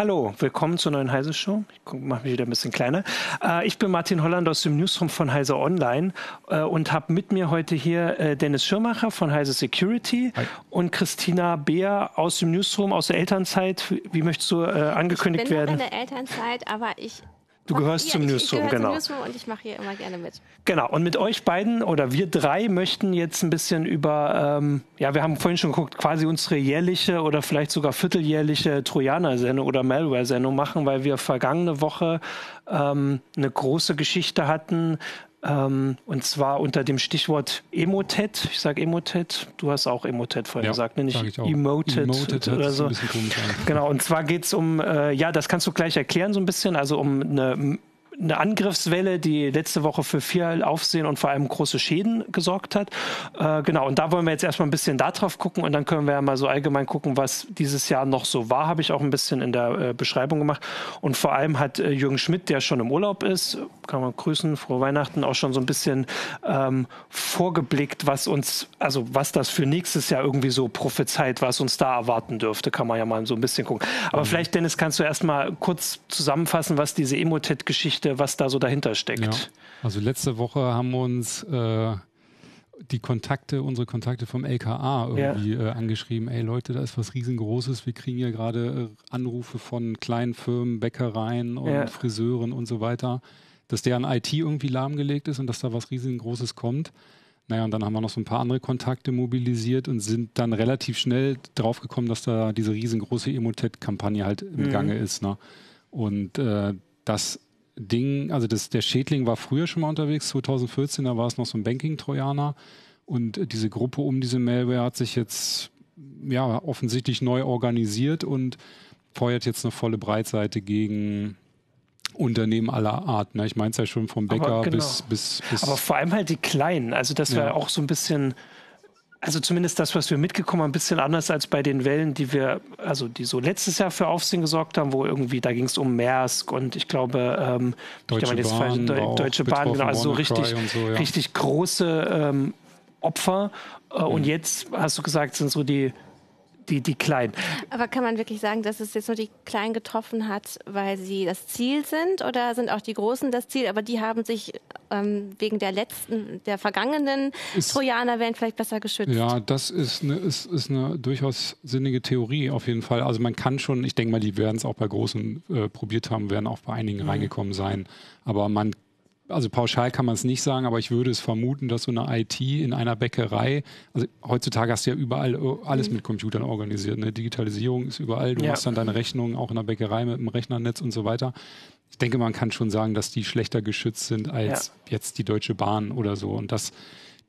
Hallo, willkommen zur neuen Heise Show. Ich mache mich wieder ein bisschen kleiner. Äh, ich bin Martin Holland aus dem Newsroom von Heise Online äh, und habe mit mir heute hier äh, Dennis Schirmacher von Heise Security Hi. und Christina Beer aus dem Newsroom, aus der Elternzeit. Wie möchtest du äh, angekündigt ich bin werden? Ich bin in der Elternzeit, aber ich Du gehörst ja, zum Newsroom, ich genau. Zum Newsroom und ich mache hier immer gerne mit. Genau. Und mit euch beiden oder wir drei möchten jetzt ein bisschen über, ähm, ja, wir haben vorhin schon geguckt, quasi unsere jährliche oder vielleicht sogar vierteljährliche Trojaner-Sendung oder Malware-Sendung machen, weil wir vergangene Woche ähm, eine große Geschichte hatten ähm, und zwar unter dem Stichwort Emotet. Ich sage Emotet. Du hast auch Emotet vorhin ja, gesagt, ne? nicht Emoted, Emoted oder so. Genau, und zwar geht es um, äh, ja, das kannst du gleich erklären so ein bisschen, also um eine eine Angriffswelle, die letzte Woche für viel Aufsehen und vor allem große Schäden gesorgt hat. Äh, genau, und da wollen wir jetzt erstmal ein bisschen darauf gucken und dann können wir ja mal so allgemein gucken, was dieses Jahr noch so war, habe ich auch ein bisschen in der äh, Beschreibung gemacht. Und vor allem hat äh, Jürgen Schmidt, der schon im Urlaub ist, kann man grüßen, frohe Weihnachten, auch schon so ein bisschen ähm, vorgeblickt, was uns, also was das für nächstes Jahr irgendwie so prophezeit, was uns da erwarten dürfte, kann man ja mal so ein bisschen gucken. Aber mhm. vielleicht, Dennis, kannst du erstmal kurz zusammenfassen, was diese Emotet-Geschichte was da so dahinter steckt. Ja. Also letzte Woche haben uns äh, die Kontakte, unsere Kontakte vom LKA irgendwie ja. äh, angeschrieben, ey Leute, da ist was riesengroßes, wir kriegen hier gerade äh, Anrufe von kleinen Firmen, Bäckereien und ja. Friseuren und so weiter, dass deren IT irgendwie lahmgelegt ist und dass da was riesengroßes kommt. Naja, und dann haben wir noch so ein paar andere Kontakte mobilisiert und sind dann relativ schnell draufgekommen, dass da diese riesengroße Emotet-Kampagne halt im mhm. Gange ist. Ne? Und äh, das Ding, also das, der Schädling war früher schon mal unterwegs, 2014, da war es noch so ein Banking-Trojaner. Und diese Gruppe um diese Malware hat sich jetzt ja offensichtlich neu organisiert und feuert jetzt eine volle Breitseite gegen Unternehmen aller Art. Ne? Ich meine es ja schon vom Bäcker genau. bis, bis, bis. Aber vor allem halt die Kleinen. Also das war ja. auch so ein bisschen also zumindest das, was wir mitgekommen haben, ein bisschen anders als bei den Wellen, die wir, also die so letztes Jahr für Aufsehen gesorgt haben, wo irgendwie, da ging es um Maersk und ich glaube, ähm, Deutsche ich Bahn, Deu Deutsche Bahn, genau, also so richtig, so, ja. richtig große ähm, Opfer. Äh, mhm. Und jetzt hast du gesagt, sind so die die, die Kleinen. Aber kann man wirklich sagen, dass es jetzt nur die Kleinen getroffen hat, weil sie das Ziel sind? Oder sind auch die Großen das Ziel? Aber die haben sich ähm, wegen der letzten, der vergangenen ist, Trojaner werden vielleicht besser geschützt. Ja, das ist eine, ist, ist eine durchaus sinnige Theorie auf jeden Fall. Also man kann schon, ich denke mal, die werden es auch bei Großen äh, probiert haben, werden auch bei einigen mhm. reingekommen sein. Aber man also pauschal kann man es nicht sagen, aber ich würde es vermuten, dass so eine IT in einer Bäckerei, also heutzutage hast du ja überall äh, alles mhm. mit Computern organisiert. Ne? Digitalisierung ist überall, du ja. machst dann deine Rechnungen auch in der Bäckerei mit dem Rechnernetz und so weiter. Ich denke, man kann schon sagen, dass die schlechter geschützt sind als ja. jetzt die Deutsche Bahn oder so. Und dass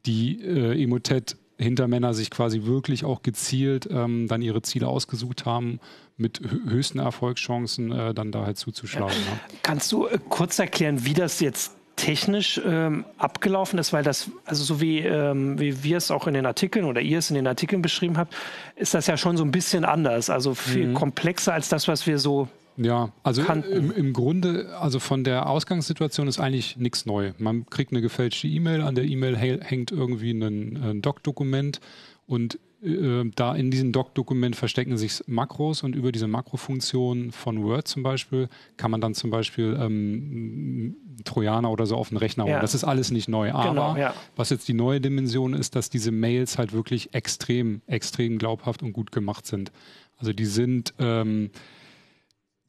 die äh, Emotet Hintermänner sich quasi wirklich auch gezielt ähm, dann ihre Ziele ausgesucht haben, mit höchsten Erfolgschancen äh, dann da halt zuzuschlagen. Ja. Ne? Kannst du äh, kurz erklären, wie das jetzt technisch ähm, abgelaufen ist, weil das, also so wie, ähm, wie wir es auch in den Artikeln oder ihr es in den Artikeln beschrieben habt, ist das ja schon so ein bisschen anders, also viel mhm. komplexer als das, was wir so ja, also im, im, Grunde, also von der Ausgangssituation ist eigentlich nichts neu. Man kriegt eine gefälschte E-Mail, an der E-Mail hängt irgendwie ein, ein Doc-Dokument und da in diesem Doc-Dokument verstecken sich Makros und über diese Makrofunktion von Word zum Beispiel kann man dann zum Beispiel ähm, Trojaner oder so auf den Rechner holen. Ja. Das ist alles nicht neu. Genau, Aber ja. was jetzt die neue Dimension ist, dass diese Mails halt wirklich extrem, extrem glaubhaft und gut gemacht sind. Also die sind, ähm,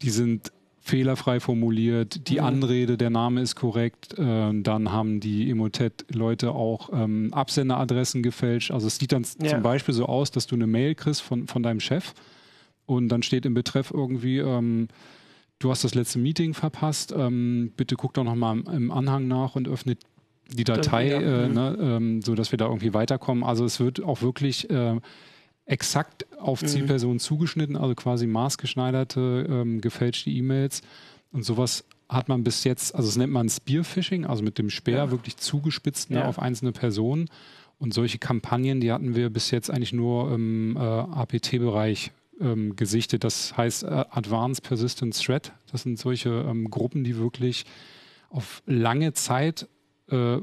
die sind fehlerfrei formuliert, die mhm. Anrede, der Name ist korrekt, äh, dann haben die Emotet-Leute auch ähm, Absenderadressen gefälscht. Also es sieht dann ja. zum Beispiel so aus, dass du eine Mail kriegst von, von deinem Chef und dann steht im Betreff irgendwie, ähm, du hast das letzte Meeting verpasst, ähm, bitte guck doch nochmal im, im Anhang nach und öffnet die Datei, ja. äh, mhm. ne, ähm, so dass wir da irgendwie weiterkommen. Also es wird auch wirklich äh, exakt auf mhm. Zielpersonen zugeschnitten, also quasi maßgeschneiderte, ähm, gefälschte E-Mails. Und sowas hat man bis jetzt, also das nennt man Spearfishing, also mit dem Speer ja. wirklich zugespitzt ne, ja. auf einzelne Personen. Und solche Kampagnen, die hatten wir bis jetzt eigentlich nur im äh, APT-Bereich ähm, gesichtet. Das heißt äh, Advanced Persistent Threat. Das sind solche ähm, Gruppen, die wirklich auf lange Zeit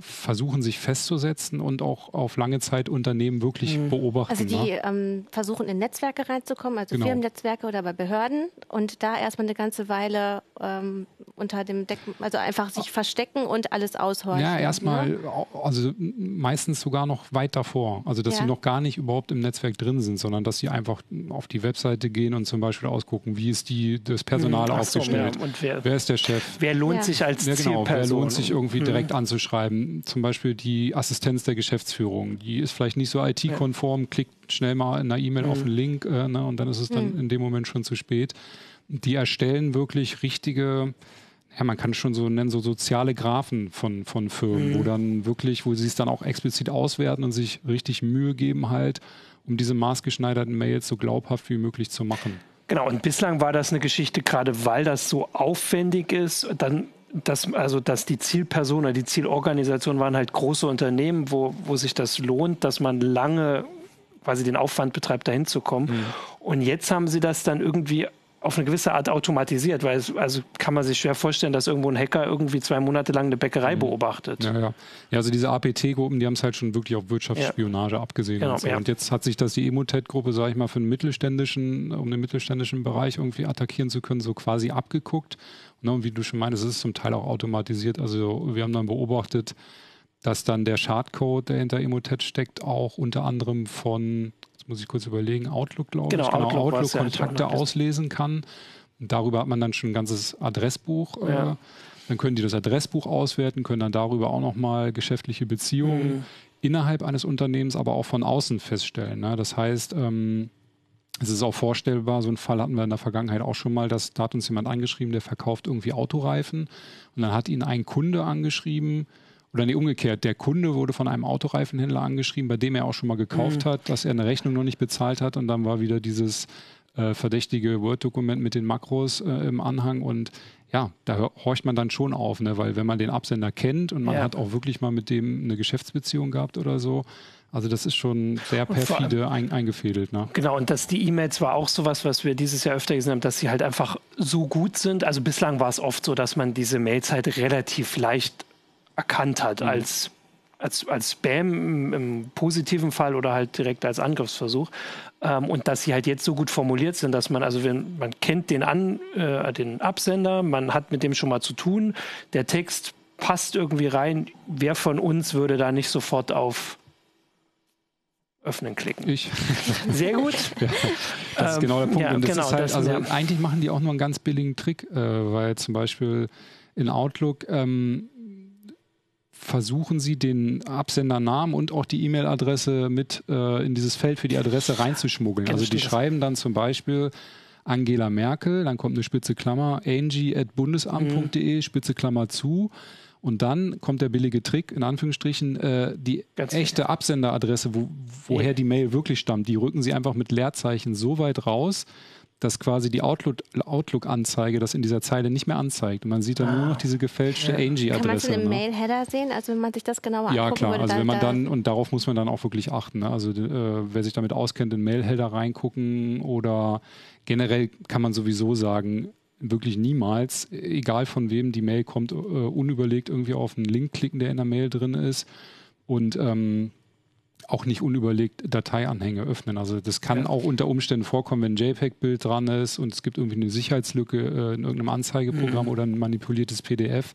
versuchen, sich festzusetzen und auch auf lange Zeit Unternehmen wirklich mhm. beobachten. Also die ne? ähm, versuchen in Netzwerke reinzukommen, also genau. Firmennetzwerke oder bei Behörden und da erstmal eine ganze Weile ähm, unter dem Deck, also einfach sich verstecken und alles aushorchen. Ja, erstmal, ne? also meistens sogar noch weit davor. Also dass ja. sie noch gar nicht überhaupt im Netzwerk drin sind, sondern dass sie einfach auf die Webseite gehen und zum Beispiel ausgucken, wie ist die, das Personal mhm. aufgestellt, so, ja. wer, wer, ist der Chef. Wer lohnt ja. sich als ja, genau, Wer lohnt sich irgendwie mhm. direkt anzuschreiben schreiben, zum Beispiel die Assistenz der Geschäftsführung, die ist vielleicht nicht so IT-konform, klickt schnell mal in einer E-Mail mhm. auf einen Link äh, ne, und dann ist es dann mhm. in dem Moment schon zu spät. Die erstellen wirklich richtige, ja, man kann es schon so nennen, so soziale Graphen von, von Firmen, mhm. wo dann wirklich, wo sie es dann auch explizit auswerten und sich richtig Mühe geben halt, um diese maßgeschneiderten Mails so glaubhaft wie möglich zu machen. Genau, und bislang war das eine Geschichte, gerade weil das so aufwendig ist, dann dass, also, dass die Zielperson oder die Zielorganisation waren halt große Unternehmen, wo, wo sich das lohnt, dass man lange quasi den Aufwand betreibt, dahin zu kommen. Mhm. Und jetzt haben sie das dann irgendwie auf eine gewisse Art automatisiert, weil es, also kann man sich schwer vorstellen, dass irgendwo ein Hacker irgendwie zwei Monate lang eine Bäckerei mhm. beobachtet. Ja, ja. ja, also diese APT-Gruppen, die haben es halt schon wirklich auf Wirtschaftsspionage ja. abgesehen. Genau, und, so. ja. und, jetzt hat sich das die Emotet-Gruppe, sage ich mal, für den mittelständischen, um den mittelständischen Bereich irgendwie attackieren zu können, so quasi abgeguckt. Ne, und wie du schon meinst, es ist zum Teil auch automatisiert. Also wir haben dann beobachtet, dass dann der Schadcode, der hinter Emotet steckt, auch unter anderem von muss ich kurz überlegen, Outlook, glaube genau, ich, genau, Outlook, Outlook Kontakte auslesen kann. Und darüber hat man dann schon ein ganzes Adressbuch. Äh, ja. Äh, dann können die das Adressbuch auswerten, können dann darüber auch nochmal geschäftliche Beziehungen mhm. innerhalb eines Unternehmens, aber auch von außen feststellen. Ne? Das heißt, ähm, es ist auch vorstellbar, so einen Fall hatten wir in der Vergangenheit auch schon mal, dass da hat uns jemand angeschrieben, der verkauft irgendwie Autoreifen und dann hat ihn ein Kunde angeschrieben, oder nee, umgekehrt, der Kunde wurde von einem Autoreifenhändler angeschrieben, bei dem er auch schon mal gekauft mhm. hat, dass er eine Rechnung noch nicht bezahlt hat und dann war wieder dieses äh, verdächtige Word-Dokument mit den Makros äh, im Anhang und ja, da horcht man dann schon auf, ne? weil wenn man den Absender kennt und man ja. hat auch wirklich mal mit dem eine Geschäftsbeziehung gehabt oder so, also das ist schon sehr perfide ein, eingefädelt. Ne? Genau, und dass die E-Mails war auch sowas, was wir dieses Jahr öfter gesehen haben, dass sie halt einfach so gut sind. Also bislang war es oft so, dass man diese Mails halt relativ leicht erkannt hat mhm. als, als, als Spam im, im, positiven Fall oder halt direkt als Angriffsversuch. Ähm, und dass sie halt jetzt so gut formuliert sind, dass man, also wenn, man kennt den, An, äh, den Absender, man hat mit dem schon mal zu tun, der Text passt irgendwie rein. Wer von uns würde da nicht sofort auf öffnen klicken. Ich. Sehr gut. Ja, das ist ähm, genau der Punkt. Ja, und das genau, ist halt, das, also ja. eigentlich machen die auch nur einen ganz billigen Trick, äh, weil zum Beispiel in Outlook ähm, versuchen Sie den Absendernamen und auch die E-Mail-Adresse mit äh, in dieses Feld für die Adresse reinzuschmuggeln. also die schreiben dann zum Beispiel Angela Merkel, dann kommt eine spitze Klammer, angie.bundesamt.de, mhm. spitze Klammer zu. Und dann kommt der billige Trick, in Anführungsstrichen, äh, die Ganz echte Absenderadresse, wo, woher ja. die Mail wirklich stammt, die rücken sie einfach mit Leerzeichen so weit raus, dass quasi die Outlook-Anzeige das in dieser Zeile nicht mehr anzeigt. Und man sieht dann ah. nur noch diese gefälschte ja. Angie-Adresse. Kann man es in dem ne? Mail-Header sehen? Also wenn man sich das genauer ja, angucken Ja, klar. Also wenn man dann, und darauf muss man dann auch wirklich achten. Ne? Also äh, wer sich damit auskennt, in Mail-Header reingucken oder generell kann man sowieso sagen, wirklich niemals, egal von wem die Mail kommt, äh, unüberlegt irgendwie auf einen Link klicken, der in der Mail drin ist. Und ähm, auch nicht unüberlegt Dateianhänge öffnen. Also das kann ja. auch unter Umständen vorkommen, wenn ein JPEG-Bild dran ist und es gibt irgendwie eine Sicherheitslücke äh, in irgendeinem Anzeigeprogramm mhm. oder ein manipuliertes PDF.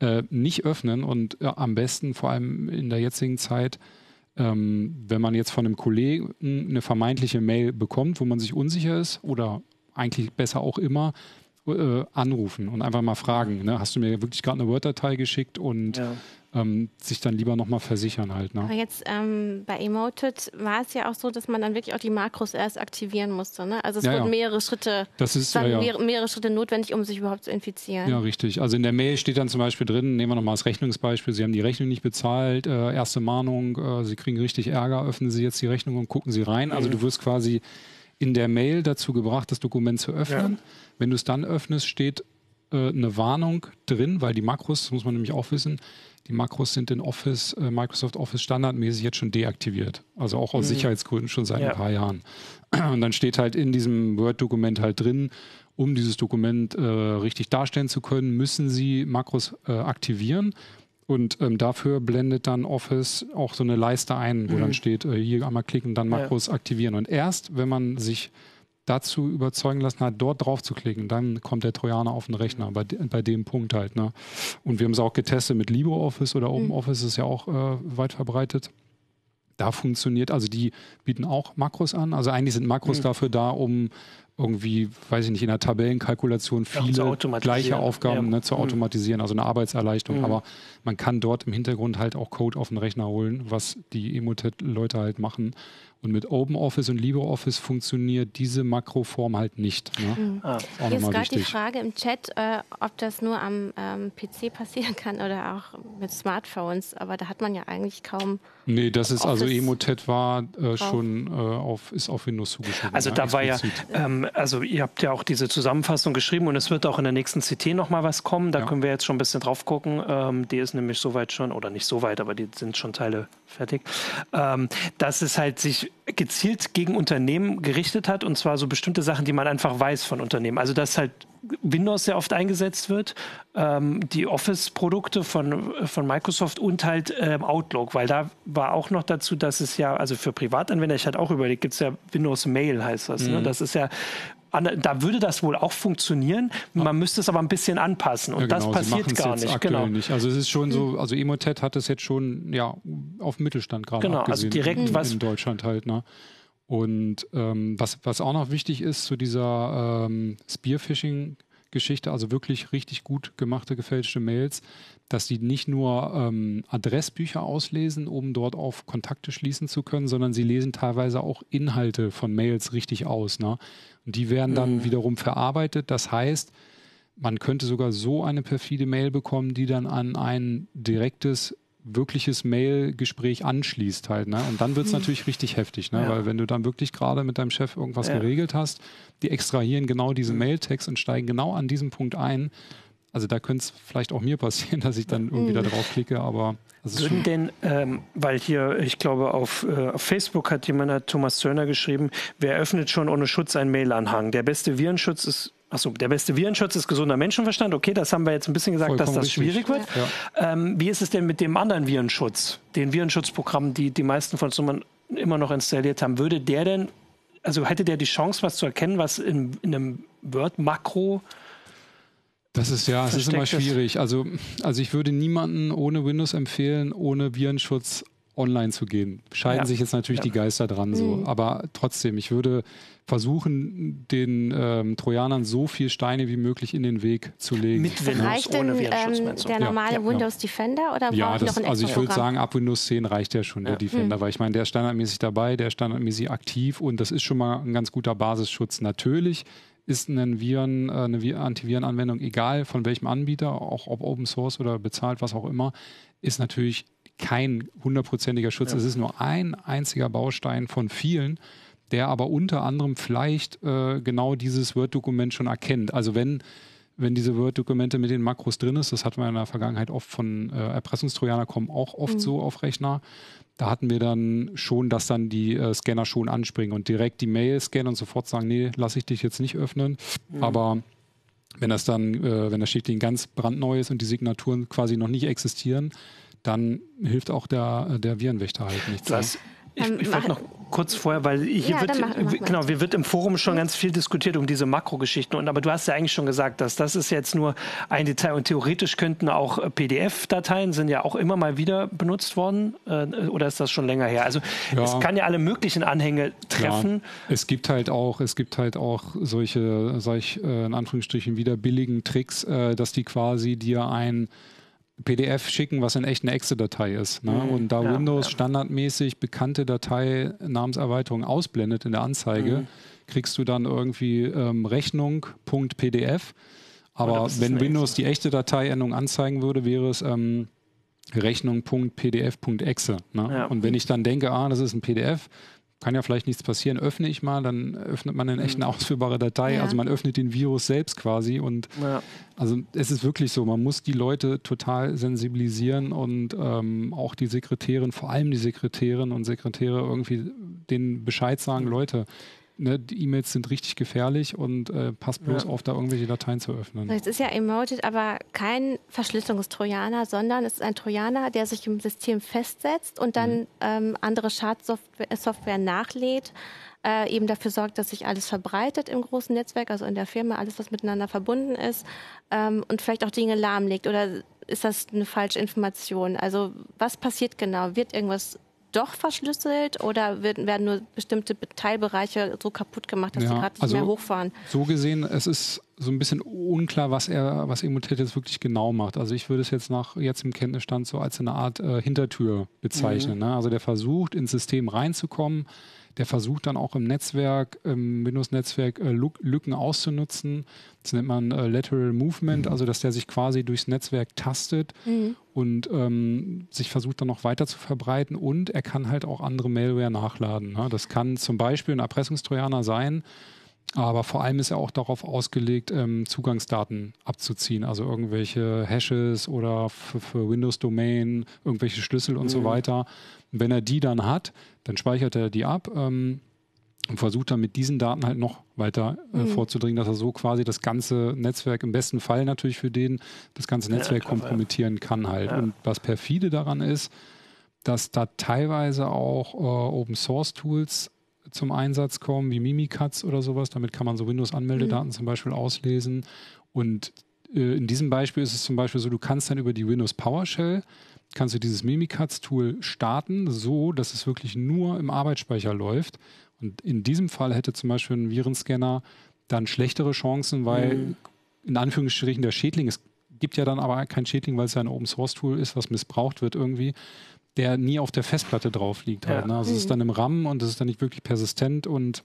Äh, nicht öffnen und äh, am besten, vor allem in der jetzigen Zeit, ähm, wenn man jetzt von einem Kollegen eine vermeintliche Mail bekommt, wo man sich unsicher ist oder eigentlich besser auch immer, äh, anrufen und einfach mal fragen, ne? hast du mir wirklich gerade eine Word-Datei geschickt und ja ähm, sich dann lieber nochmal versichern halt. Ne? Jetzt ähm, bei Emoted war es ja auch so, dass man dann wirklich auch die Makros erst aktivieren musste. Ne? Also es ja, wurden ja. mehrere Schritte, das ist, ja, mehrere, mehrere, Schritte notwendig, um sich überhaupt zu infizieren. Ja, richtig. Also in der Mail steht dann zum Beispiel drin, nehmen wir nochmal das Rechnungsbeispiel, Sie haben die Rechnung nicht bezahlt, äh, erste Mahnung, äh, Sie kriegen richtig Ärger, öffnen Sie jetzt die Rechnung und gucken Sie rein. Also mhm. du wirst quasi in der Mail dazu gebracht, das Dokument zu öffnen. Wenn du es dann öffnest, steht äh, eine Warnung drin, weil die Makros, das muss man nämlich auch wissen, die Makros sind in Office, äh, Microsoft Office standardmäßig jetzt schon deaktiviert. Also auch aus mhm. Sicherheitsgründen schon seit ja. ein paar Jahren. Und dann steht halt in diesem Word-Dokument halt drin, um dieses Dokument äh, richtig darstellen zu können, müssen Sie Makros äh, aktivieren. Und ähm, dafür blendet dann Office auch so eine Leiste ein, wo mhm. dann steht, äh, hier einmal klicken, dann Makros ja. aktivieren. Und erst, wenn man sich dazu überzeugen lassen hat, dort drauf zu klicken, dann kommt der Trojaner auf den Rechner, bei, bei dem Punkt halt. Ne? Und wir haben es auch getestet mit LibreOffice oder OpenOffice, mhm. ist ja auch äh, weit verbreitet. Da funktioniert, also die bieten auch Makros an. Also eigentlich sind Makros mhm. dafür da, um irgendwie, weiß ich nicht, in der Tabellenkalkulation viele gleiche Aufgaben ja. ne, zu mhm. automatisieren, also eine Arbeitserleichterung. Mhm. Aber man kann dort im Hintergrund halt auch Code auf den Rechner holen, was die Emotet-Leute halt machen. Und mit OpenOffice und LibreOffice funktioniert diese Makroform halt nicht. Ne? Mhm. Ah. Hier ist gerade die Frage im Chat, äh, ob das nur am ähm, PC passieren kann oder auch mit Smartphones. Aber da hat man ja eigentlich kaum. Nee, das ist also Office also Emotet war äh, schon äh, auf, ist auf Windows zugeschrieben. Also da war ja, ähm, also ihr habt ja auch diese Zusammenfassung geschrieben und es wird auch in der nächsten CT nochmal was kommen. Da ja. können wir jetzt schon ein bisschen drauf gucken. Ähm, die ist nämlich soweit schon, oder nicht so weit, aber die sind schon Teile fertig. Ähm, dass es halt sich gezielt gegen Unternehmen gerichtet hat und zwar so bestimmte Sachen, die man einfach weiß von Unternehmen. Also dass halt Windows sehr oft eingesetzt wird, ähm, die Office-Produkte von, von Microsoft und halt ähm, Outlook, weil da war auch noch dazu, dass es ja, also für Privatanwender, ich hatte auch überlegt, gibt es ja Windows Mail heißt das. Ne? Mhm. Ne? Das ist ja da würde das wohl auch funktionieren. Man müsste es aber ein bisschen anpassen und ja, genau, das passiert gar nicht. Genau. nicht. Also es ist schon so, also Emotet hat es jetzt schon ja auf Mittelstand gerade genau, also abgesehen, also direkt in, was in Deutschland halt. Ne? Und ähm, was, was auch noch wichtig ist zu dieser ähm, Spearfishing Geschichte, also wirklich richtig gut gemachte gefälschte Mails, dass die nicht nur ähm, Adressbücher auslesen, um dort auf Kontakte schließen zu können, sondern sie lesen teilweise auch Inhalte von Mails richtig aus. Ne? Und die werden dann mhm. wiederum verarbeitet. Das heißt, man könnte sogar so eine perfide Mail bekommen, die dann an ein direktes wirkliches Mail-Gespräch anschließt halt. Ne? Und dann wird es mhm. natürlich richtig heftig, ne? Ja. weil wenn du dann wirklich gerade mit deinem Chef irgendwas ja. geregelt hast, die extrahieren genau diesen mhm. Mailtext und steigen genau an diesem Punkt ein. Also da könnte es vielleicht auch mir passieren, dass ich dann irgendwie mhm. da draufklicke, aber würden denn, ähm, weil hier, ich glaube, auf, äh, auf Facebook hat jemand, hat Thomas Zörner geschrieben, wer öffnet schon ohne Schutz einen Mail-Anhang? Der beste Virenschutz ist Achso, der beste Virenschutz ist gesunder Menschenverstand. Okay, das haben wir jetzt ein bisschen gesagt, Vollkommen dass das richtig. schwierig wird. Ja. Ähm, wie ist es denn mit dem anderen Virenschutz, den Virenschutzprogrammen, die die meisten von uns immer noch installiert haben? Würde der denn, also hätte der die Chance, was zu erkennen, was in, in einem Word-Makro das ist ja, es ist immer schwierig. Also, also ich würde niemanden ohne Windows empfehlen, ohne Virenschutz online zu gehen. Scheiden ja. sich jetzt natürlich ja. die Geister dran so. Mhm. Aber trotzdem, ich würde versuchen, den ähm, Trojanern so viel Steine wie möglich in den Weg zu legen. Mit Windows, reicht denn, ohne ähm, der normale ja, Windows Defender oder ja, das, noch ein Also ich würde sagen, ab Windows 10 reicht ja schon der Defender, mhm. weil ich meine, der ist standardmäßig dabei, der ist standardmäßig aktiv und das ist schon mal ein ganz guter Basisschutz. Natürlich ist ein Viren, äh, eine Antivirenanwendung, egal von welchem Anbieter, auch ob Open Source oder bezahlt, was auch immer, ist natürlich kein hundertprozentiger Schutz. Ja. Es ist nur ein einziger Baustein von vielen, der aber unter anderem vielleicht äh, genau dieses Word-Dokument schon erkennt. Also wenn wenn diese Word-Dokumente mit den Makros drin ist, das hatten wir in der Vergangenheit oft von äh, Erpressungstrojaner kommen auch oft mhm. so auf Rechner. Da hatten wir dann schon, dass dann die äh, Scanner schon anspringen und direkt die Mail scannen und sofort sagen, nee, lasse ich dich jetzt nicht öffnen. Mhm. Aber wenn das dann, äh, wenn das Schädling ganz brandneu ist und die Signaturen quasi noch nicht existieren, dann hilft auch der, der Virenwächter halt nichts. Das, ich, ähm, ich wollte noch kurz vorher, weil hier ja, wird, mach, mach genau, wir wird im Forum schon ganz viel diskutiert um diese Makrogeschichten. Und aber du hast ja eigentlich schon gesagt, dass das ist jetzt nur ein Detail und theoretisch könnten auch äh, PDF-Dateien sind ja auch immer mal wieder benutzt worden. Äh, oder ist das schon länger her? Also ja. es kann ja alle möglichen Anhänge treffen. Ja. Es gibt halt auch, es gibt halt auch solche, sag ich äh, in Anführungsstrichen wieder billigen Tricks, dass die quasi dir ein PDF schicken, was in echt eine Exe-Datei ist. Ne? Mhm, und da ja, Windows ja. standardmäßig bekannte Datei Namenserweiterung ausblendet in der Anzeige, mhm. kriegst du dann irgendwie ähm, Rechnung.pdf. Aber wenn Windows die echte Dateiendung anzeigen würde, wäre es ähm, Rechnung.pdf.exe. Ne? Ja. Und wenn ich dann denke, ah, das ist ein PDF, kann ja vielleicht nichts passieren, öffne ich mal, dann öffnet man eine echt eine mhm. ausführbare Datei. Ja. Also man öffnet den Virus selbst quasi und ja. also es ist wirklich so, man muss die Leute total sensibilisieren und ähm, auch die Sekretärin, vor allem die Sekretärin und Sekretäre irgendwie den Bescheid sagen, mhm. Leute, ne, die E-Mails sind richtig gefährlich und äh, passt bloß ja. auf, da irgendwelche Dateien zu öffnen. Jetzt ist ja Emoted aber kein Verschlüsselungstrojaner, sondern es ist ein Trojaner, der sich im System festsetzt und dann mhm. ähm, andere Schadsoftware nachlädt. Äh, eben dafür sorgt, dass sich alles verbreitet im großen Netzwerk, also in der Firma, alles, was miteinander verbunden ist ähm, und vielleicht auch Dinge lahmlegt. Oder ist das eine falsche Information? Also was passiert genau? Wird irgendwas doch verschlüsselt oder wird, werden nur bestimmte Teilbereiche so kaputt gemacht, dass ja, sie gerade nicht also mehr hochfahren? So gesehen, es ist so ein bisschen unklar, was er, was Emotet jetzt wirklich genau macht. Also ich würde es jetzt nach jetzt im Kenntnisstand so als eine Art äh, Hintertür bezeichnen. Mhm. Ne? Also der versucht, ins System reinzukommen, der versucht dann auch im Netzwerk, im Windows-Netzwerk äh, Lücken auszunutzen. Das nennt man äh, Lateral Movement, also dass der sich quasi durchs Netzwerk tastet mhm. und ähm, sich versucht dann noch weiter zu verbreiten und er kann halt auch andere Malware nachladen. Ne? Das kann zum Beispiel ein Erpressungstrojaner sein, aber vor allem ist er auch darauf ausgelegt, ähm, Zugangsdaten abzuziehen, also irgendwelche Hashes oder für, für Windows-Domain, irgendwelche Schlüssel und mhm. so weiter. Und wenn er die dann hat, dann speichert er die ab ähm, und versucht dann mit diesen Daten halt noch weiter äh, mhm. vorzudringen, dass er so quasi das ganze Netzwerk, im besten Fall natürlich für den, das ganze Netzwerk ja, klar, kompromittieren ja. kann halt. Ja. Und was perfide daran ist, dass da teilweise auch äh, Open Source Tools zum Einsatz kommen, wie Mimikatz oder sowas. Damit kann man so Windows-Anmeldedaten mhm. zum Beispiel auslesen. Und äh, in diesem Beispiel ist es zum Beispiel so, du kannst dann über die Windows PowerShell kannst du dieses Mimikatz-Tool starten, so dass es wirklich nur im Arbeitsspeicher läuft. Und in diesem Fall hätte zum Beispiel ein Virenscanner dann schlechtere Chancen, weil mhm. in Anführungsstrichen der Schädling, es gibt ja dann aber kein Schädling, weil es ja ein Open-Source-Tool ist, was missbraucht wird irgendwie der nie auf der Festplatte drauf liegt. Halt, ne? Also es ist mhm. dann im RAM und es ist dann nicht wirklich persistent und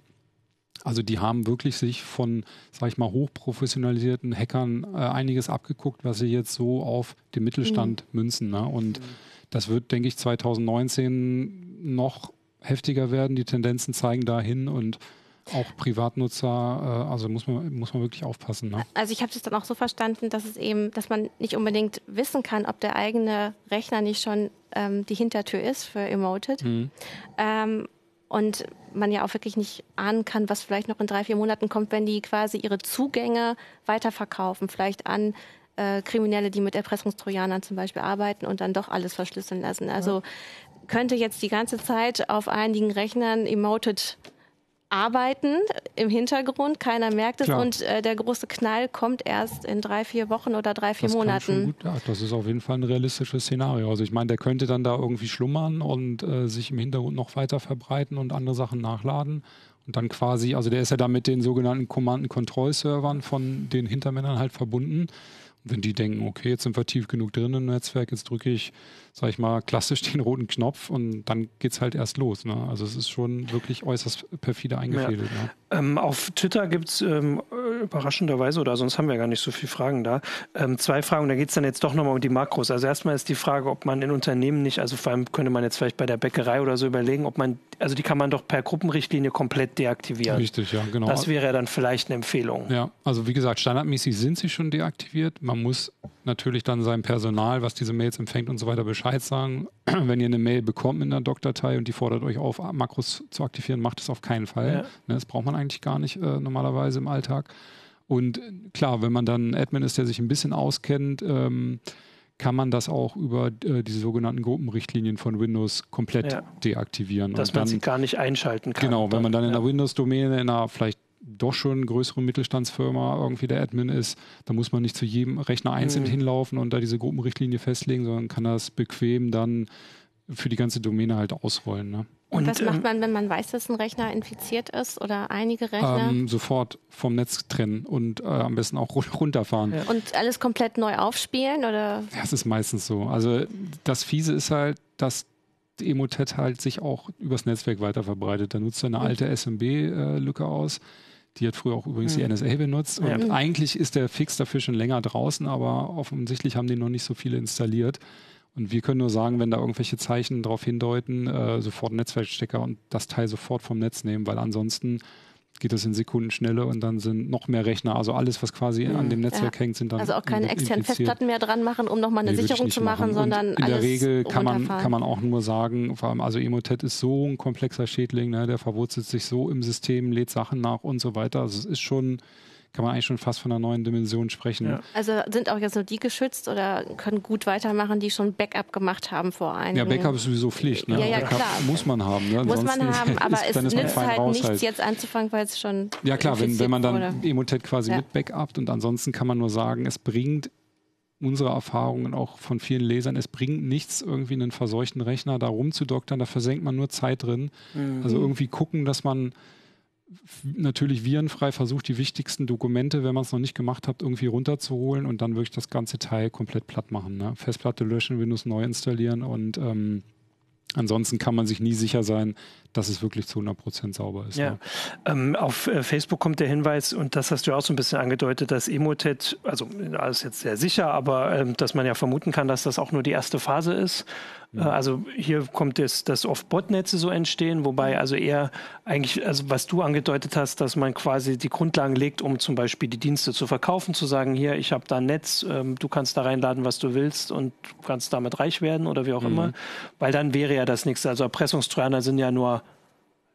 also die haben wirklich sich von, sag ich mal, hochprofessionalisierten Hackern äh, einiges abgeguckt, was sie jetzt so auf den Mittelstand mhm. münzen. Ne? Und mhm. das wird, denke ich, 2019 noch heftiger werden. Die Tendenzen zeigen dahin und auch Privatnutzer, äh, also muss man, muss man wirklich aufpassen. Ne? Also ich habe es dann auch so verstanden, dass es eben, dass man nicht unbedingt wissen kann, ob der eigene Rechner nicht schon ähm, die Hintertür ist für Emoted. Mhm. Ähm, und man ja auch wirklich nicht ahnen kann, was vielleicht noch in drei, vier Monaten kommt, wenn die quasi ihre Zugänge weiterverkaufen, vielleicht an äh, Kriminelle, die mit Erpressungstrojanern zum Beispiel arbeiten und dann doch alles verschlüsseln lassen. Also ja. könnte jetzt die ganze Zeit auf einigen Rechnern Emoted arbeiten im Hintergrund, keiner merkt es Klar. und äh, der große Knall kommt erst in drei, vier Wochen oder drei, vier das Monaten. Gut, ja, das ist auf jeden Fall ein realistisches Szenario. Also ich meine, der könnte dann da irgendwie schlummern und äh, sich im Hintergrund noch weiter verbreiten und andere Sachen nachladen. Und dann quasi, also der ist ja da mit den sogenannten Command-and-Control-Servern von den Hintermännern halt verbunden wenn die denken, okay, jetzt sind wir tief genug drin im Netzwerk, jetzt drücke ich, sag ich mal, klassisch den roten Knopf und dann geht es halt erst los. Ne? Also es ist schon wirklich äußerst perfide eingefädelt. Ja. Ne? Ähm, auf Twitter gibt es ähm, überraschenderweise, oder sonst haben wir gar nicht so viele Fragen da, ähm, zwei Fragen, da geht es dann jetzt doch nochmal um die Makros. Also erstmal ist die Frage, ob man in Unternehmen nicht, also vor allem könnte man jetzt vielleicht bei der Bäckerei oder so überlegen, ob man, also die kann man doch per Gruppenrichtlinie komplett deaktivieren. Richtig, ja, genau. Das wäre dann vielleicht eine Empfehlung. Ja, also wie gesagt, standardmäßig sind sie schon deaktiviert. Man muss natürlich dann seinem Personal, was diese Mails empfängt und so weiter, Bescheid sagen. Wenn ihr eine Mail bekommt mit einer Doc-Datei und die fordert euch auf, Makros zu aktivieren, macht es auf keinen Fall. Ja. Ne, das braucht man eigentlich gar nicht äh, normalerweise im Alltag. Und klar, wenn man dann ein Admin ist, der sich ein bisschen auskennt, ähm, kann man das auch über äh, die sogenannten Gruppenrichtlinien von Windows komplett ja. deaktivieren. Dass und man dann, sie gar nicht einschalten kann. Genau, wenn man dann in ja. der Windows-Domäne, in einer vielleicht doch schon größere Mittelstandsfirma irgendwie der Admin ist, da muss man nicht zu jedem Rechner einzeln mhm. hinlaufen und da diese Gruppenrichtlinie festlegen, sondern kann das bequem dann für die ganze Domäne halt ausrollen. Ne? Und, was macht ähm, man, wenn man weiß, dass ein Rechner infiziert ist oder einige Rechner? Ähm, sofort vom Netz trennen und äh, am besten auch runterfahren. Ja. Und alles komplett neu aufspielen oder? Ja, es ist meistens so. Also das Fiese ist halt, dass Emotet halt sich auch übers Netzwerk weiter verbreitet. Da nutzt er eine alte SMB-Lücke äh, aus. Die hat früher auch übrigens mhm. die NSA benutzt. Und ja. eigentlich ist der Fix dafür schon länger draußen, aber offensichtlich haben die noch nicht so viele installiert. Und wir können nur sagen, wenn da irgendwelche Zeichen darauf hindeuten, äh, sofort Netzwerkstecker und das Teil sofort vom Netz nehmen, weil ansonsten geht das in Sekundenschnelle und dann sind noch mehr Rechner. Also alles, was quasi mhm. an dem Netzwerk ja. hängt, sind dann. Also auch keine externen Festplatten mehr dran machen, um nochmal eine nee, Sicherung zu machen, machen. sondern. in der Regel kann man, kann man auch nur sagen, vor allem, also Emotet ist so ein komplexer Schädling, ne, der verwurzelt sich so im System, lädt Sachen nach und so weiter. Also es ist schon kann man eigentlich schon fast von einer neuen Dimension sprechen. Ja. Also sind auch jetzt nur die geschützt oder können gut weitermachen, die schon Backup gemacht haben vor einigen Ja, Backup ist sowieso Pflicht. Ne? Ja, ja, Backup klar. muss man haben. Ne? Muss man haben, aber ist, es nützt halt nichts halt. jetzt anzufangen, weil es schon Ja klar, wenn, wenn man dann wurde. Emotet quasi ja. mit Backupt und ansonsten kann man nur sagen, es bringt unsere Erfahrungen auch von vielen Lesern, es bringt nichts, irgendwie einen verseuchten Rechner da rumzudoktern, da versenkt man nur Zeit drin. Mhm. Also irgendwie gucken, dass man natürlich virenfrei versucht, die wichtigsten Dokumente, wenn man es noch nicht gemacht hat, irgendwie runterzuholen und dann wirklich das ganze Teil komplett platt machen. Ne? Festplatte löschen, Windows neu installieren und ähm, ansonsten kann man sich nie sicher sein, dass es wirklich zu 100 Prozent sauber ist. Ja. Ne? Ähm, auf äh, Facebook kommt der Hinweis, und das hast du auch so ein bisschen angedeutet, dass Emotet, also alles jetzt sehr sicher, aber ähm, dass man ja vermuten kann, dass das auch nur die erste Phase ist. Äh, also hier kommt es, dass oft Botnetze so entstehen, wobei mhm. also eher eigentlich, also was du angedeutet hast, dass man quasi die Grundlagen legt, um zum Beispiel die Dienste zu verkaufen, zu sagen, hier, ich habe da ein Netz, ähm, du kannst da reinladen, was du willst und kannst damit reich werden oder wie auch mhm. immer. Weil dann wäre ja das nächste. Also Erpressungstrojaner sind ja nur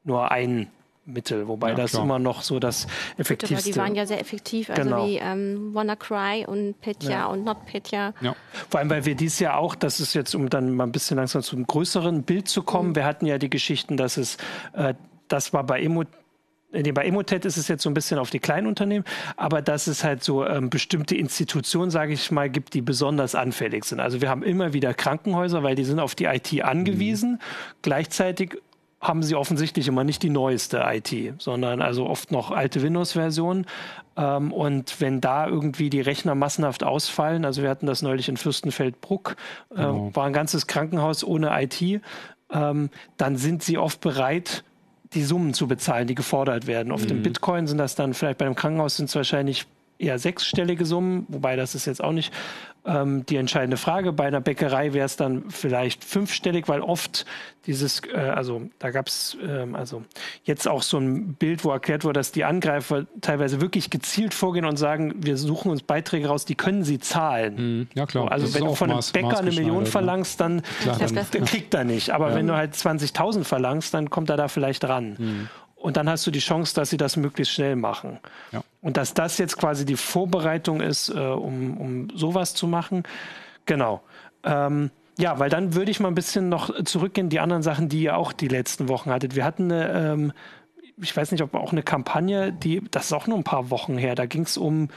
nur ein Mittel, wobei ja, das klar. immer noch so das effektivste. Aber die waren ja sehr effektiv, also genau. wie ähm, WannaCry und Petya ja. und NotPetya. Ja. Vor allem, weil wir dies Jahr auch, das ist jetzt, um dann mal ein bisschen langsam zum größeren Bild zu kommen, mhm. wir hatten ja die Geschichten, dass es, äh, das war bei Emo Nee, bei Emotet ist es jetzt so ein bisschen auf die kleinen Unternehmen, aber dass es halt so ähm, bestimmte Institutionen, sage ich mal, gibt, die besonders anfällig sind. Also wir haben immer wieder Krankenhäuser, weil die sind auf die IT angewiesen. Mhm. Gleichzeitig haben sie offensichtlich immer nicht die neueste IT, sondern also oft noch alte Windows-Versionen. Ähm, und wenn da irgendwie die Rechner massenhaft ausfallen, also wir hatten das neulich in Fürstenfeldbruck, äh, genau. war ein ganzes Krankenhaus ohne IT, ähm, dann sind sie oft bereit, die Summen zu bezahlen, die gefordert werden. Auf mhm. dem Bitcoin sind das dann vielleicht bei einem Krankenhaus sind es wahrscheinlich eher sechsstellige Summen, wobei das ist jetzt auch nicht ähm, die entscheidende Frage. Bei einer Bäckerei wäre es dann vielleicht fünfstellig, weil oft dieses, äh, also da gab es ähm, also jetzt auch so ein Bild, wo erklärt wurde, dass die Angreifer teilweise wirklich gezielt vorgehen und sagen, wir suchen uns Beiträge raus, die können sie zahlen. Mhm. Ja klar. So, also wenn du von einem Maß, Bäcker eine Million ne? verlangst, dann, klar, dann, dann, kriegt er nicht. Aber ja. wenn du halt 20.000 verlangst, dann kommt er da vielleicht ran. Mhm. Und dann hast du die Chance, dass sie das möglichst schnell machen. Ja. Und dass das jetzt quasi die Vorbereitung ist, äh, um, um sowas zu machen. Genau. Ähm, ja, weil dann würde ich mal ein bisschen noch zurückgehen, die anderen Sachen, die ihr auch die letzten Wochen hattet. Wir hatten eine, ähm, ich weiß nicht, ob auch eine Kampagne, die, das ist auch nur ein paar Wochen her, da ging es um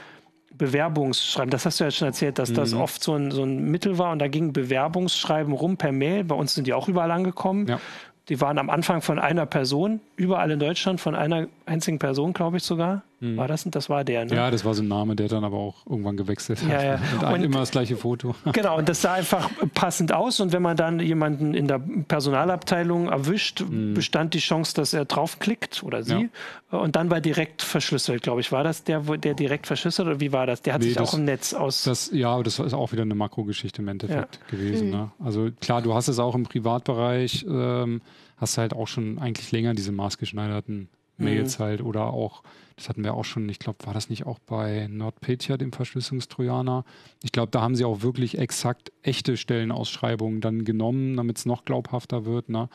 Bewerbungsschreiben. Das hast du ja schon erzählt, dass mhm. das oft so ein, so ein Mittel war und da ging Bewerbungsschreiben rum per Mail. Bei uns sind die auch überall angekommen. Ja. Die waren am Anfang von einer Person, überall in Deutschland, von einer einzigen Person, glaube ich sogar. Mhm. War das? Das war der, ne? Ja, das war so ein Name, der dann aber auch irgendwann gewechselt hat. Ja, ja. Und, und immer das gleiche Foto. Genau, und das sah einfach passend aus. Und wenn man dann jemanden in der Personalabteilung erwischt, mhm. bestand die Chance, dass er draufklickt oder sie. Ja. Und dann war direkt verschlüsselt, glaube ich. War das der, der direkt verschlüsselt oder wie war das? Der hat nee, sich das, auch im Netz aus. Das, ja, das ist auch wieder eine Makrogeschichte im Endeffekt ja. gewesen. Mhm. Ne? Also klar, du hast es auch im Privatbereich. Ähm, hast du halt auch schon eigentlich länger diese maßgeschneiderten Mails mhm. halt oder auch, das hatten wir auch schon, ich glaube, war das nicht auch bei NordPetya, dem Verschlüsselungstrojaner? Ich glaube, da haben sie auch wirklich exakt echte Stellenausschreibungen dann genommen, damit es noch glaubhafter wird, ne?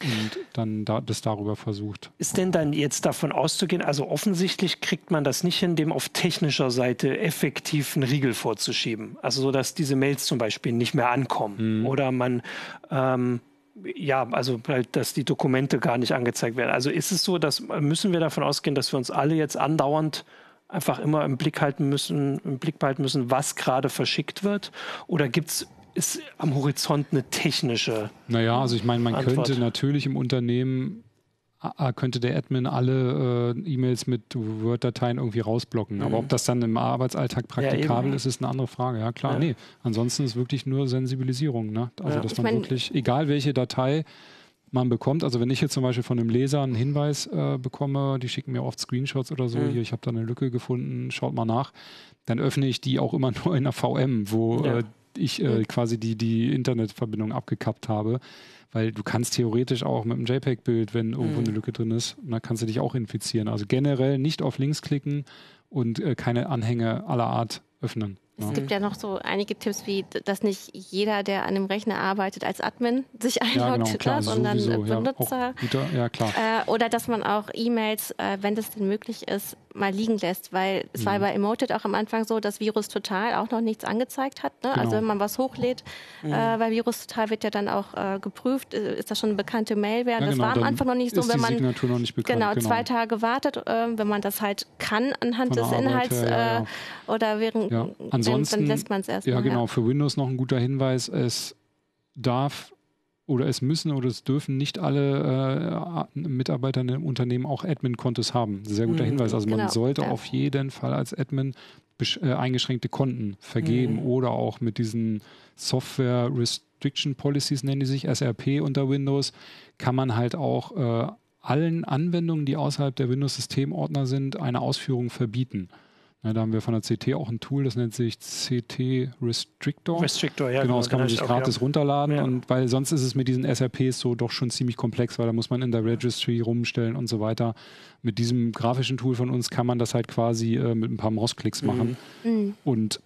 Und dann da, das darüber versucht. Ist denn dann jetzt davon auszugehen, also offensichtlich kriegt man das nicht hin, dem auf technischer Seite effektiv einen Riegel vorzuschieben. Also so, dass diese Mails zum Beispiel nicht mehr ankommen. Mhm. Oder man ähm, ja, also dass die Dokumente gar nicht angezeigt werden. Also ist es so, dass müssen wir davon ausgehen, dass wir uns alle jetzt andauernd einfach immer im Blick halten müssen, im Blick behalten müssen, was gerade verschickt wird? Oder gibt es ist am Horizont eine technische? Naja, also ich meine, man Antwort? könnte natürlich im Unternehmen könnte der Admin alle äh, E-Mails mit Word-Dateien irgendwie rausblocken. Mhm. Aber ob das dann im Arbeitsalltag praktikabel ja, ist, ist eine andere Frage. Ja, klar, ja. nee. Ansonsten ist wirklich nur Sensibilisierung. Ne? Also, ja. dass man wirklich, egal welche Datei man bekommt, also wenn ich jetzt zum Beispiel von einem Leser einen Hinweis äh, bekomme, die schicken mir oft Screenshots oder so, mhm. hier, ich habe da eine Lücke gefunden, schaut mal nach, dann öffne ich die auch immer nur in der VM, wo äh, ich äh, mhm. quasi die, die Internetverbindung abgekappt habe. Weil du kannst theoretisch auch mit einem JPEG-Bild, wenn irgendwo mhm. eine Lücke drin ist, dann kannst du dich auch infizieren. Also generell nicht auf Links klicken und äh, keine Anhänge aller Art öffnen. Es ja. gibt ja noch so einige Tipps, wie dass nicht jeder, der an einem Rechner arbeitet, als Admin sich einloggt, ja, genau, klar, sondern Benutzer. Ja, ja, äh, oder dass man auch E-Mails, äh, wenn das denn möglich ist, mal liegen lässt, weil es mhm. war bei Emoted auch am Anfang so, dass Virus Total auch noch nichts angezeigt hat. Ne? Also genau. Also wenn man was hochlädt, mhm. äh, weil Virus Total wird ja dann auch äh, geprüft, äh, ist das schon eine bekannte Malware. Ja, das genau, war am Anfang noch nicht so, wenn man bekannt, genau, genau, zwei Tage wartet, äh, wenn man das halt kann anhand des Inhalts her, ja, äh, oder während ja. Ansonsten, dann lässt man es erst. Ja, genau, für Windows noch ein guter Hinweis, es darf oder es müssen oder es dürfen nicht alle äh, Mitarbeiter in einem Unternehmen auch Admin-Kontos haben. Sehr guter mhm, Hinweis. Also man genau, sollte ja. auf jeden Fall als Admin äh, eingeschränkte Konten vergeben mhm. oder auch mit diesen Software Restriction Policies nennen die sich, SRP unter Windows, kann man halt auch äh, allen Anwendungen, die außerhalb der Windows-Systemordner sind, eine Ausführung verbieten. Ja, da haben wir von der CT auch ein Tool, das nennt sich CT Restrictor. Restrictor, ja. Genau, das kann man sich gratis auch, runterladen. Ja. Und weil sonst ist es mit diesen SRPs so doch schon ziemlich komplex, weil da muss man in der Registry rumstellen und so weiter. Mit diesem grafischen Tool von uns kann man das halt quasi äh, mit ein paar Mausklicks machen. Mhm. Und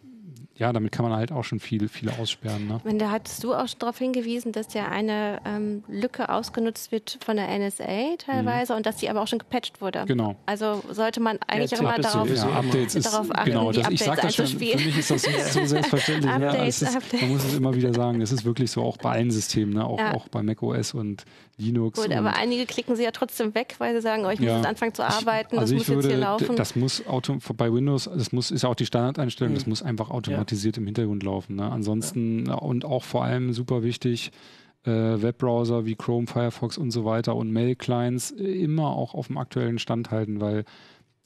ja, damit kann man halt auch schon viel, viele aussperren. Ne? Und da hattest du auch schon darauf hingewiesen, dass ja eine ähm, Lücke ausgenutzt wird von der NSA teilweise mhm. und dass die aber auch schon gepatcht wurde. Genau. Also sollte man eigentlich ja, auch immer darauf, ja, Updates ist, darauf achten, genau, das, ich sage das schon, für mich ist das so selbstverständlich. Ne? Updates, ne? ist, man muss es immer wieder sagen, es ist wirklich so auch bei allen Systemen, ne? auch, ja. auch bei macOS und Linux. Gut, aber einige klicken sie ja trotzdem weg, weil sie sagen, oh, ich muss jetzt anfangen zu arbeiten, also das muss würde, jetzt hier laufen. Das muss auto, bei Windows, das muss, ist auch die Standardeinstellung, mhm. das muss einfach automatisiert im Hintergrund laufen. Ne? Ansonsten und auch vor allem super wichtig, äh, Webbrowser wie Chrome, Firefox und so weiter und Mail-Clients immer auch auf dem aktuellen Stand halten, weil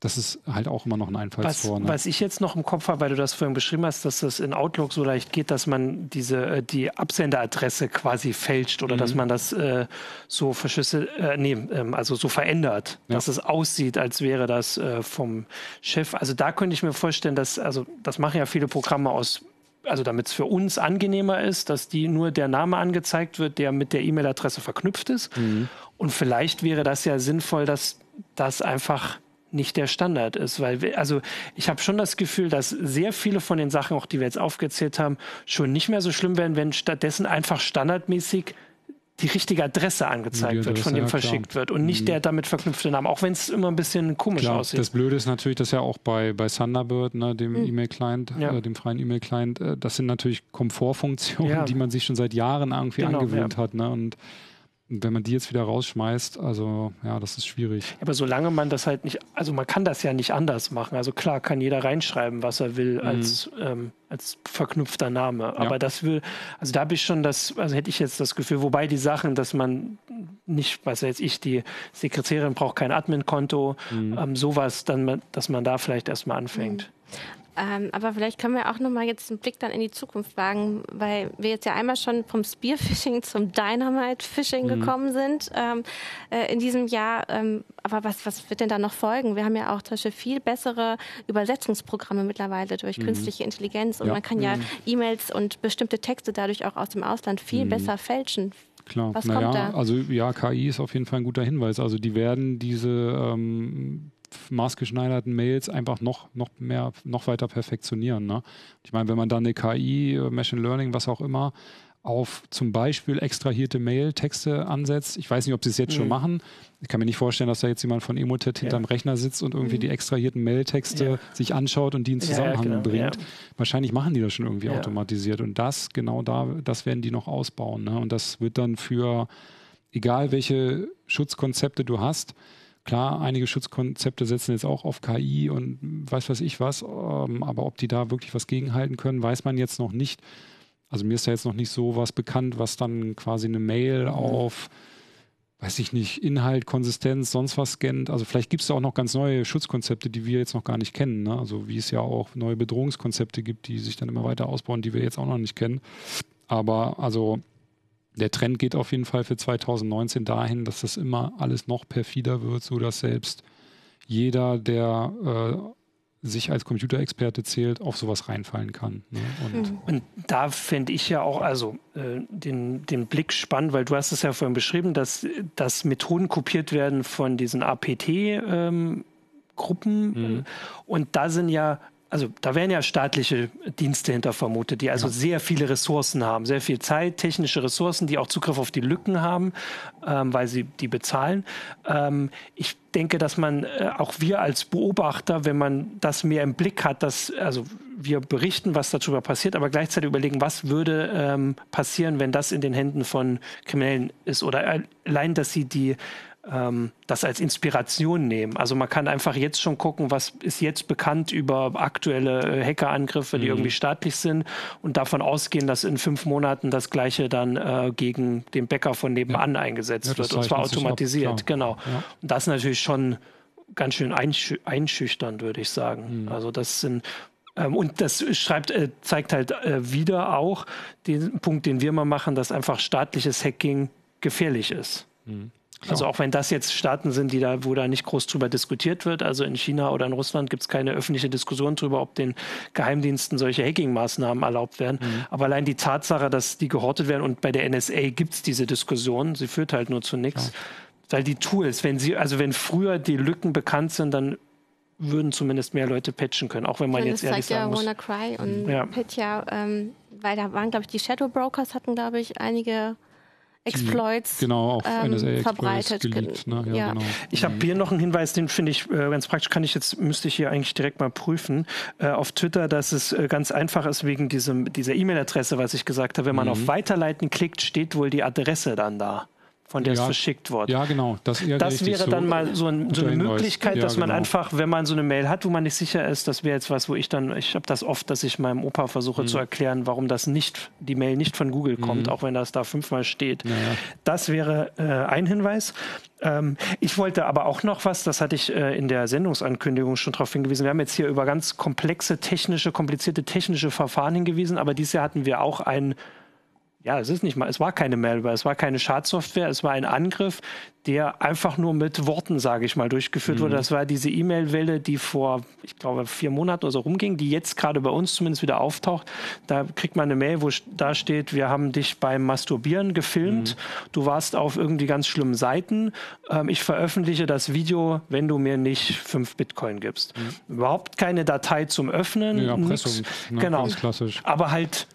das ist halt auch immer noch ein Einfallstor. Was, ne? was ich jetzt noch im Kopf habe, weil du das vorhin beschrieben hast, dass das in Outlook so leicht geht, dass man diese äh, die Absenderadresse quasi fälscht oder mhm. dass man das äh, so verschlüsselt, äh, nee, ähm, also so verändert, ja. dass es aussieht, als wäre das äh, vom Chef. Also da könnte ich mir vorstellen, dass, also das machen ja viele Programme aus also damit es für uns angenehmer ist, dass die nur der Name angezeigt wird, der mit der E-Mail-Adresse verknüpft ist. Mhm. Und vielleicht wäre das ja sinnvoll, dass das einfach nicht der Standard ist. Weil wir, also ich habe schon das Gefühl, dass sehr viele von den Sachen, auch die wir jetzt aufgezählt haben, schon nicht mehr so schlimm wären, wenn stattdessen einfach standardmäßig die richtige Adresse angezeigt Adresse, wird, von dem ja, verschickt wird und nicht mhm. der damit verknüpfte Name, auch wenn es immer ein bisschen komisch klar, aussieht. Das Blöde ist natürlich, dass ja auch bei, bei Thunderbird, ne, dem mhm. E-Mail-Client, ja. äh, dem freien E-Mail-Client, äh, das sind natürlich Komfortfunktionen, ja. die man sich schon seit Jahren irgendwie genau, angewöhnt hat. Ne? Und wenn man die jetzt wieder rausschmeißt, also ja, das ist schwierig. Aber solange man das halt nicht, also man kann das ja nicht anders machen. Also klar kann jeder reinschreiben, was er will mhm. als, ähm, als verknüpfter Name. Ja. Aber das will, also da habe ich schon das, also hätte ich jetzt das Gefühl, wobei die Sachen, dass man nicht, was jetzt ich, die Sekretärin braucht kein Admin-Konto, mhm. ähm, sowas, dann, dass man da vielleicht erstmal anfängt. Mhm. Ähm, aber vielleicht können wir auch nochmal jetzt einen Blick dann in die Zukunft wagen, weil wir jetzt ja einmal schon vom Spearfishing zum Dynamite-Fishing mhm. gekommen sind ähm, äh, in diesem Jahr. Ähm, aber was, was wird denn da noch folgen? Wir haben ja auch zum Beispiel viel bessere Übersetzungsprogramme mittlerweile durch mhm. künstliche Intelligenz und ja. man kann ja mhm. E-Mails und bestimmte Texte dadurch auch aus dem Ausland viel mhm. besser fälschen. Klar, was naja, kommt da? also ja, KI ist auf jeden Fall ein guter Hinweis. Also die werden diese ähm, maßgeschneiderten Mails einfach noch, noch mehr, noch weiter perfektionieren. Ne? Ich meine, wenn man dann eine KI, äh, Machine Learning, was auch immer, auf zum Beispiel extrahierte Mail-Texte ansetzt. Ich weiß nicht, ob sie es jetzt mhm. schon machen. Ich kann mir nicht vorstellen, dass da jetzt jemand von Emotet ja. hinterm Rechner sitzt und irgendwie mhm. die extrahierten Mail-Texte ja. sich anschaut und die in Zusammenhang ja, genau. bringt. Wahrscheinlich machen die das schon irgendwie automatisiert. Und das, genau da, das werden die noch ausbauen. Ne? Und das wird dann für, egal welche Schutzkonzepte du hast, Klar, einige Schutzkonzepte setzen jetzt auch auf KI und weiß was ich was, ähm, aber ob die da wirklich was gegenhalten können, weiß man jetzt noch nicht. Also mir ist da jetzt noch nicht so was bekannt, was dann quasi eine Mail mhm. auf, weiß ich nicht, Inhalt, Konsistenz, sonst was scannt. Also vielleicht gibt es da auch noch ganz neue Schutzkonzepte, die wir jetzt noch gar nicht kennen. Ne? Also wie es ja auch neue Bedrohungskonzepte gibt, die sich dann immer weiter ausbauen, die wir jetzt auch noch nicht kennen. Aber also der Trend geht auf jeden Fall für 2019 dahin, dass das immer alles noch perfider wird, so dass selbst jeder, der sich als Computerexperte zählt, auf sowas reinfallen kann. Ne? Und, mhm. und, da fände ich ja auch also äh, den, den Blick spannend, weil du hast es ja vorhin beschrieben, dass, dass Methoden kopiert werden von diesen APT-Gruppen. Ähm, mhm. Und da sind ja also da werden ja staatliche Dienste hinter vermutet, die also ja. sehr viele Ressourcen haben, sehr viel Zeit, technische Ressourcen, die auch Zugriff auf die Lücken haben, ähm, weil sie die bezahlen. Ähm, ich denke, dass man äh, auch wir als Beobachter, wenn man das mehr im Blick hat, dass also wir berichten, was darüber passiert, aber gleichzeitig überlegen, was würde ähm, passieren, wenn das in den Händen von Kriminellen ist oder allein, dass sie die ähm, das als Inspiration nehmen. Also man kann einfach jetzt schon gucken, was ist jetzt bekannt über aktuelle äh, Hackerangriffe, die mhm. irgendwie staatlich sind und davon ausgehen, dass in fünf Monaten das gleiche dann äh, gegen den Bäcker von nebenan ja. eingesetzt ja, wird und zwar automatisiert. Ab, genau. Ja. Und das ist natürlich schon ganz schön einschü einschüchternd, würde ich sagen. Mhm. Also das sind ähm, und das schreibt, äh, zeigt halt äh, wieder auch den Punkt, den wir mal machen, dass einfach staatliches Hacking gefährlich ist. Mhm. Also auch wenn das jetzt Staaten sind, die da, wo da nicht groß drüber diskutiert wird, also in China oder in Russland gibt es keine öffentliche Diskussion darüber, ob den Geheimdiensten solche Hacking-Maßnahmen erlaubt werden. Mhm. Aber allein die Tatsache, dass die gehortet werden und bei der NSA gibt es diese Diskussion, sie führt halt nur zu nichts. Ja. Weil die Tools, wenn sie, also wenn früher die Lücken bekannt sind, dann würden zumindest mehr Leute patchen können, auch wenn man jetzt ehrlich sagen muss. Ja WannaCry und ja. Petya, ähm, weil da waren, glaube ich, die Shadow Brokers hatten, glaube ich, einige Exploits genau, auf ähm, NSA verbreitet. Geleakt, ne? ja, ja. Genau. Ich habe hier noch einen Hinweis, den finde ich äh, ganz praktisch, kann ich jetzt, müsste ich hier eigentlich direkt mal prüfen, äh, auf Twitter, dass es äh, ganz einfach ist wegen diesem, dieser E-Mail-Adresse, was ich gesagt habe. Wenn man mhm. auf Weiterleiten klickt, steht wohl die Adresse dann da von der ja, es verschickt wurde. Ja, genau. Das, das wäre so dann mal so, ein, so eine Möglichkeit, ja, dass man genau. einfach, wenn man so eine Mail hat, wo man nicht sicher ist, das wäre jetzt was, wo ich dann, ich habe das oft, dass ich meinem Opa versuche mhm. zu erklären, warum das nicht, die Mail nicht von Google kommt, mhm. auch wenn das da fünfmal steht. Ja, das wäre äh, ein Hinweis. Ähm, ich wollte aber auch noch was, das hatte ich äh, in der Sendungsankündigung schon darauf hingewiesen. Wir haben jetzt hier über ganz komplexe technische, komplizierte technische Verfahren hingewiesen, aber dieses Jahr hatten wir auch ein ja, es ist nicht mal, es war keine Malware, es war keine Schadsoftware, es war ein Angriff, der einfach nur mit Worten, sage ich mal, durchgeführt mhm. wurde. Das war diese E-Mail-Welle, die vor, ich glaube, vier Monaten oder so rumging, die jetzt gerade bei uns zumindest wieder auftaucht. Da kriegt man eine Mail, wo da steht, wir haben dich beim Masturbieren gefilmt, mhm. du warst auf irgendwie ganz schlimmen Seiten. Ähm, ich veröffentliche das Video, wenn du mir nicht fünf Bitcoin gibst. Mhm. Überhaupt keine Datei zum Öffnen. Ja, Erpressung, ne, genau. klassisch. Aber halt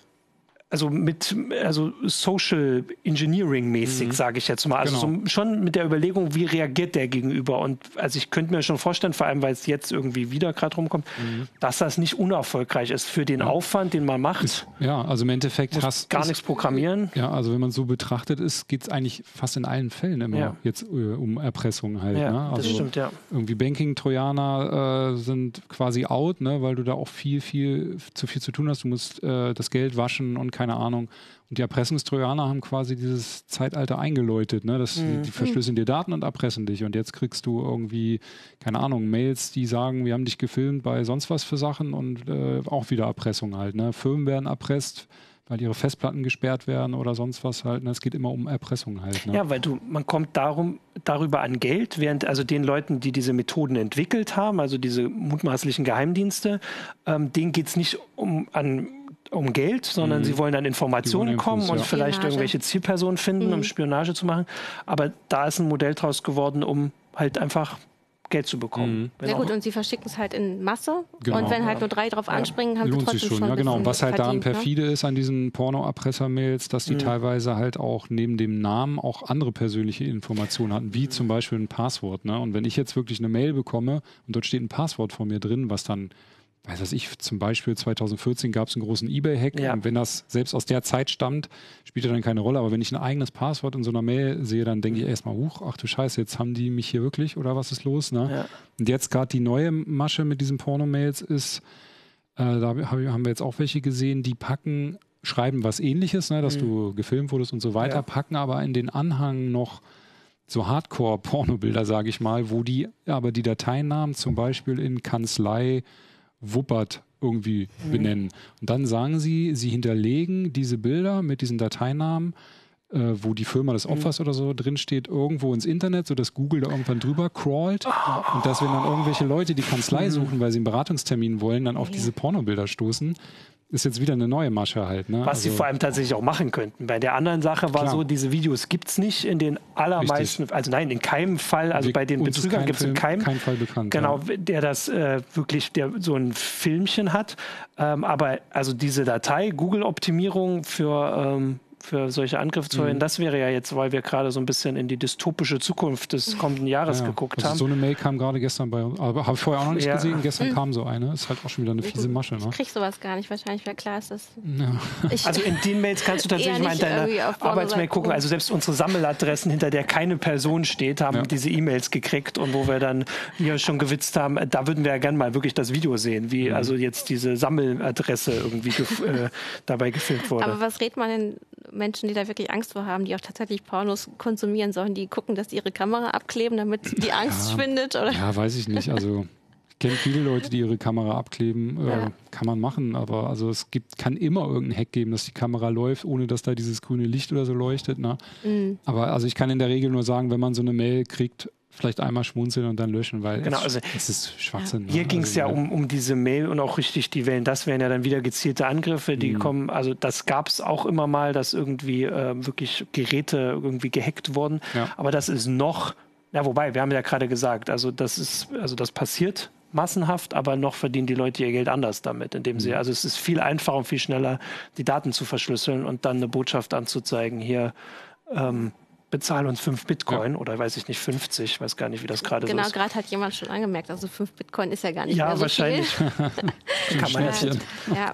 also mit also Social Engineering mäßig, mhm. sage ich jetzt mal. Also genau. so schon mit der Überlegung, wie reagiert der gegenüber? Und also ich könnte mir schon vorstellen, vor allem weil es jetzt irgendwie wieder gerade rumkommt, mhm. dass das nicht unerfolgreich ist für den ja. Aufwand, den man macht. Ist, ja, also im Endeffekt hast gar ist, nichts programmieren. Ja, also wenn man so betrachtet ist, geht es eigentlich fast in allen Fällen immer ja. jetzt äh, um Erpressung halt. Ja, ne? also das stimmt, ja. Irgendwie Banking-Trojaner äh, sind quasi out, ne, weil du da auch viel, viel zu viel zu tun hast. Du musst äh, das Geld waschen und keine Ahnung. Und die Erpressungstrojaner haben quasi dieses Zeitalter eingeläutet. Ne? Das, mhm. Die verschlüsseln dir Daten und erpressen dich. Und jetzt kriegst du irgendwie, keine Ahnung, Mails, die sagen, wir haben dich gefilmt bei sonst was für Sachen und äh, auch wieder Erpressung halt. Ne? Firmen werden erpresst weil ihre Festplatten gesperrt werden oder sonst was halt. Ne? Es geht immer um Erpressung halt. Ne? Ja, weil du, man kommt darum, darüber an Geld, während also den Leuten, die diese Methoden entwickelt haben, also diese mutmaßlichen Geheimdienste, ähm, denen geht es nicht um an um Geld, sondern mhm. sie wollen an Informationen wollen kommen und ja. vielleicht Spionage. irgendwelche Zielpersonen finden, mhm. um Spionage zu machen. Aber da ist ein Modell draus geworden, um halt einfach Geld zu bekommen. Mhm. Ja gut, und sie verschicken es halt in Masse. Genau. Und wenn halt nur drei drauf anspringen, haben Lohnt sie trotzdem sich schon. Ja, genau. Und was halt daran ne? perfide ne? ist an diesen Porno-Erpresser-Mails, dass die mhm. teilweise halt auch neben dem Namen auch andere persönliche Informationen hatten, wie zum Beispiel ein Passwort. Ne? Und wenn ich jetzt wirklich eine Mail bekomme und dort steht ein Passwort vor mir drin, was dann weiß was ich, zum Beispiel 2014 gab es einen großen Ebay-Hack ja. und wenn das selbst aus der Zeit stammt, spielt das dann keine Rolle. Aber wenn ich ein eigenes Passwort in so einer Mail sehe, dann denke ich erstmal, huch, ach du Scheiße, jetzt haben die mich hier wirklich oder was ist los? Ne? Ja. Und jetzt gerade die neue Masche mit diesen Porno-Mails ist, äh, da haben wir jetzt auch welche gesehen, die packen, schreiben was ähnliches, ne, dass mhm. du gefilmt wurdest und so weiter, ja. packen aber in den Anhang noch so Hardcore-Pornobilder, sage ich mal, wo die aber die Dateinamen zum Beispiel in Kanzlei Wuppert irgendwie mhm. benennen. Und dann sagen sie, sie hinterlegen diese Bilder mit diesen Dateinamen äh, wo die Firma des Opfers mhm. oder so drinsteht, irgendwo ins Internet, sodass Google da irgendwann drüber crawlt oh. und dass wenn dann irgendwelche Leute die Kanzlei mhm. suchen, weil sie einen Beratungstermin wollen, dann auf ja. diese Pornobilder stoßen ist jetzt wieder eine neue Masche halt. Ne? Was also, sie vor allem tatsächlich auch machen könnten. Bei der anderen Sache war klar. so, diese Videos gibt es nicht in den allermeisten, Richtig. also nein, in keinem Fall, also Wir, bei den Betrügern gibt es in keinem, kein Fall bekannt. Genau, ja. der das äh, wirklich, der so ein Filmchen hat. Ähm, aber also diese Datei, Google-Optimierung für ähm, für solche Angriffe zu verwenden. Mhm. Das wäre ja jetzt, weil wir gerade so ein bisschen in die dystopische Zukunft des kommenden Jahres ja, geguckt also haben. So eine Mail kam gerade gestern bei uns, aber habe ich vorher auch noch nicht ja. gesehen. Gestern mhm. kam so eine. Ist halt auch schon wieder eine fiese Masche. Ne? Ich krieg sowas gar nicht, wahrscheinlich, weil klar ist das. Ja. also in den Mails kannst du tatsächlich mal in deiner Arbeitsmail gucken. Also selbst unsere Sammeladressen, hinter der keine Person steht, haben ja. diese E-Mails gekriegt und wo wir dann hier schon gewitzt haben, da würden wir ja gerne mal wirklich das Video sehen, wie mhm. also jetzt diese Sammeladresse irgendwie gef äh, dabei gefilmt wurde. Aber was redet man denn Menschen, die da wirklich Angst vor haben, die auch tatsächlich Pornos konsumieren sollen, die gucken, dass die ihre Kamera abkleben, damit die Angst ja, schwindet? Oder? Ja, weiß ich nicht. Also ich kenne viele Leute, die ihre Kamera abkleben. Äh, ja. Kann man machen, aber also es gibt, kann immer irgendeinen Hack geben, dass die Kamera läuft, ohne dass da dieses grüne Licht oder so leuchtet. Ne? Mhm. Aber also ich kann in der Regel nur sagen, wenn man so eine Mail kriegt, vielleicht einmal schmunzeln und dann löschen, weil genau, also, es ist Schwachsinn. Ja. Hier ne? ging es also, ja um, um diese Mail und auch richtig die Wellen. Das wären ja dann wieder gezielte Angriffe, die mhm. kommen. Also das gab es auch immer mal, dass irgendwie äh, wirklich Geräte irgendwie gehackt wurden. Ja. Aber das ist noch, ja wobei, wir haben ja gerade gesagt, also das ist, also das passiert massenhaft, aber noch verdienen die Leute ihr Geld anders damit, indem sie, mhm. also es ist viel einfacher und viel schneller, die Daten zu verschlüsseln und dann eine Botschaft anzuzeigen, hier, ähm, bezahl uns fünf Bitcoin ja. oder weiß ich nicht, 50, ich weiß gar nicht, wie das gerade genau, so ist. Genau, gerade hat jemand schon angemerkt, also fünf Bitcoin ist ja gar nicht ja, mehr so wahrscheinlich. viel. kann man ja,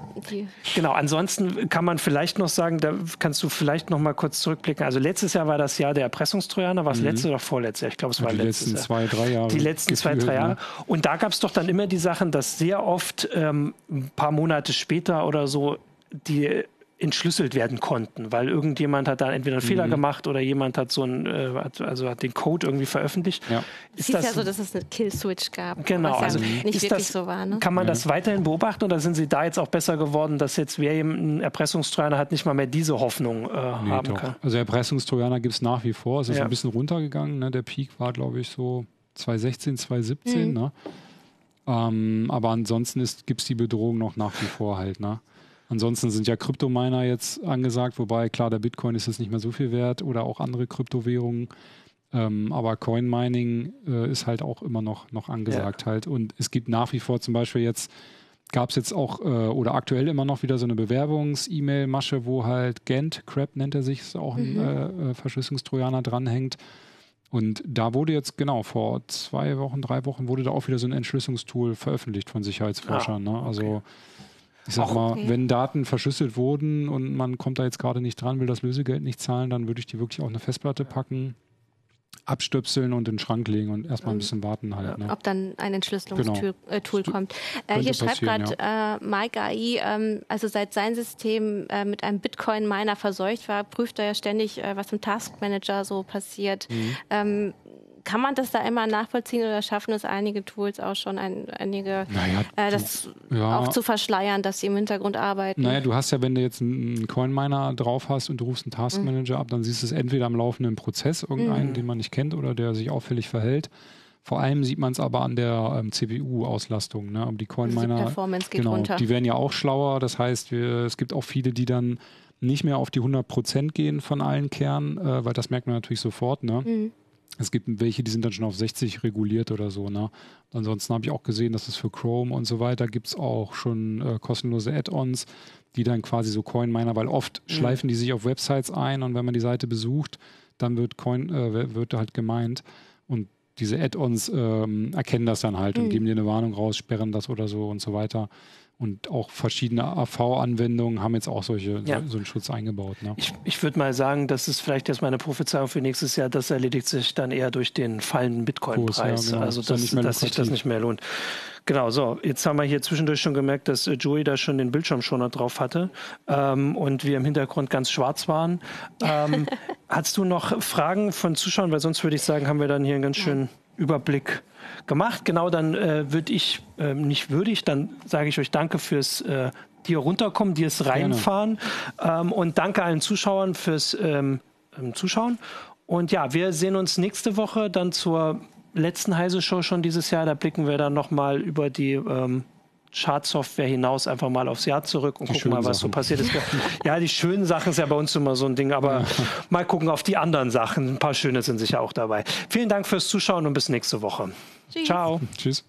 genau, ansonsten kann man vielleicht noch sagen, da kannst du vielleicht noch mal kurz zurückblicken. Also letztes Jahr war das Jahr der Erpressungstrojaner, war es mhm. letztes oder vorletztes Jahr? Ich glaube, es war die letztes letzten zwei, drei Jahre. Die letzten zwei, drei Jahre. Ne? Und da gab es doch dann immer die Sachen, dass sehr oft ähm, ein paar Monate später oder so die entschlüsselt werden konnten, weil irgendjemand hat da entweder einen mhm. Fehler gemacht oder jemand hat so ein, äh, hat, also hat den Code irgendwie veröffentlicht. Ja. Ist es ist ja so, dass es eine Kill-Switch gab. Genau, was also ja nicht wirklich das, so war. Ne? Kann man ja. das weiterhin beobachten oder sind Sie da jetzt auch besser geworden, dass jetzt wer einen Erpressungstrojaner hat, nicht mal mehr diese Hoffnung äh, nee, haben doch. kann? Also Erpressungstrojaner gibt es nach wie vor. Es ist ja. ein bisschen runtergegangen. Ne? Der Peak war, glaube ich, so 2016, 2017. Mhm. Ne? Ähm, aber ansonsten gibt es die Bedrohung noch nach wie vor halt. Ne? Ansonsten sind ja Kryptominer jetzt angesagt, wobei klar, der Bitcoin ist jetzt nicht mehr so viel wert oder auch andere Kryptowährungen. Ähm, aber Coin Mining äh, ist halt auch immer noch, noch angesagt ja. halt. Und es gibt nach wie vor zum Beispiel jetzt, gab es jetzt auch äh, oder aktuell immer noch wieder so eine Bewerbungs-E-Mail-Masche, wo halt Gent, Crap nennt er sich, ist auch ein mhm. äh, äh Verschlüsselungstrojaner dranhängt. Und da wurde jetzt, genau, vor zwei Wochen, drei Wochen wurde da auch wieder so ein Entschlüsselungstool veröffentlicht von Sicherheitsforschern. Ah, ne? Also okay. Ich sag mal, okay. wenn Daten verschlüsselt wurden und man kommt da jetzt gerade nicht dran, will das Lösegeld nicht zahlen, dann würde ich die wirklich auf eine Festplatte packen, abstöpseln und in den Schrank legen und erstmal ein bisschen warten halt. Ne? Ob dann ein Entschlüsselungstool genau. äh, kommt. Äh, hier schreibt gerade ja. äh, Mike AI, ähm, also seit sein System äh, mit einem Bitcoin-Miner verseucht war, prüft er ja ständig, äh, was im Taskmanager so passiert. Mhm. Ähm, kann man das da immer nachvollziehen oder schaffen es einige Tools auch schon, ein, einige naja, äh, das ja. auch zu verschleiern, dass sie im Hintergrund arbeiten? Naja, du hast ja, wenn du jetzt einen Coin-Miner drauf hast und du rufst einen Taskmanager mhm. ab, dann siehst du es entweder am laufenden Prozess, irgendeinen, mhm. den man nicht kennt oder der sich auffällig verhält. Vor allem sieht man es aber an der ähm, CPU-Auslastung. Ne? Aber die Coin-Miner, die Performance geht genau, runter. die werden ja auch schlauer. Das heißt, wir, es gibt auch viele, die dann nicht mehr auf die 100% gehen von allen Kernen, äh, weil das merkt man natürlich sofort. Ne? Mhm. Es gibt welche, die sind dann schon auf 60 reguliert oder so. Ne? Ansonsten habe ich auch gesehen, dass es für Chrome und so weiter gibt es auch schon äh, kostenlose Add-ons, die dann quasi so Coin-Miner, weil oft mhm. schleifen die sich auf Websites ein und wenn man die Seite besucht, dann wird Coin, äh, wird halt gemeint und diese Add-ons ähm, erkennen das dann halt mhm. und geben dir eine Warnung raus, sperren das oder so und so weiter. Und auch verschiedene AV-Anwendungen haben jetzt auch solche, ja. so, einen Schutz eingebaut. Ne? Ich, ich würde mal sagen, das ist vielleicht erst meine Prophezeiung für nächstes Jahr. Das erledigt sich dann eher durch den fallenden Bitcoin-Preis. Ja, genau. Also, das, dass sich das nicht mehr lohnt. Genau, so, jetzt haben wir hier zwischendurch schon gemerkt, dass äh, Joey da schon den Bildschirmschoner drauf hatte ähm, und wir im Hintergrund ganz schwarz waren. Ähm, hast du noch Fragen von Zuschauern? Weil sonst würde ich sagen, haben wir dann hier einen ganz schönen Überblick gemacht. Genau, dann äh, würde ich, äh, nicht würdig, dann sage ich euch danke fürs äh, dir runterkommen, dir es reinfahren ähm, und danke allen Zuschauern fürs ähm, ähm, zuschauen. Und ja, wir sehen uns nächste Woche dann zur letzten Heise Show schon dieses Jahr. Da blicken wir dann nochmal über die ähm, Chartsoftware hinaus einfach mal aufs Jahr zurück und die gucken mal, was Sachen. so passiert ist. Ja, die schönen Sachen ist ja bei uns immer so ein Ding, aber mal gucken auf die anderen Sachen. Ein paar schöne sind sicher auch dabei. Vielen Dank fürs Zuschauen und bis nächste Woche. Tschüss. Ciao. Tschüss.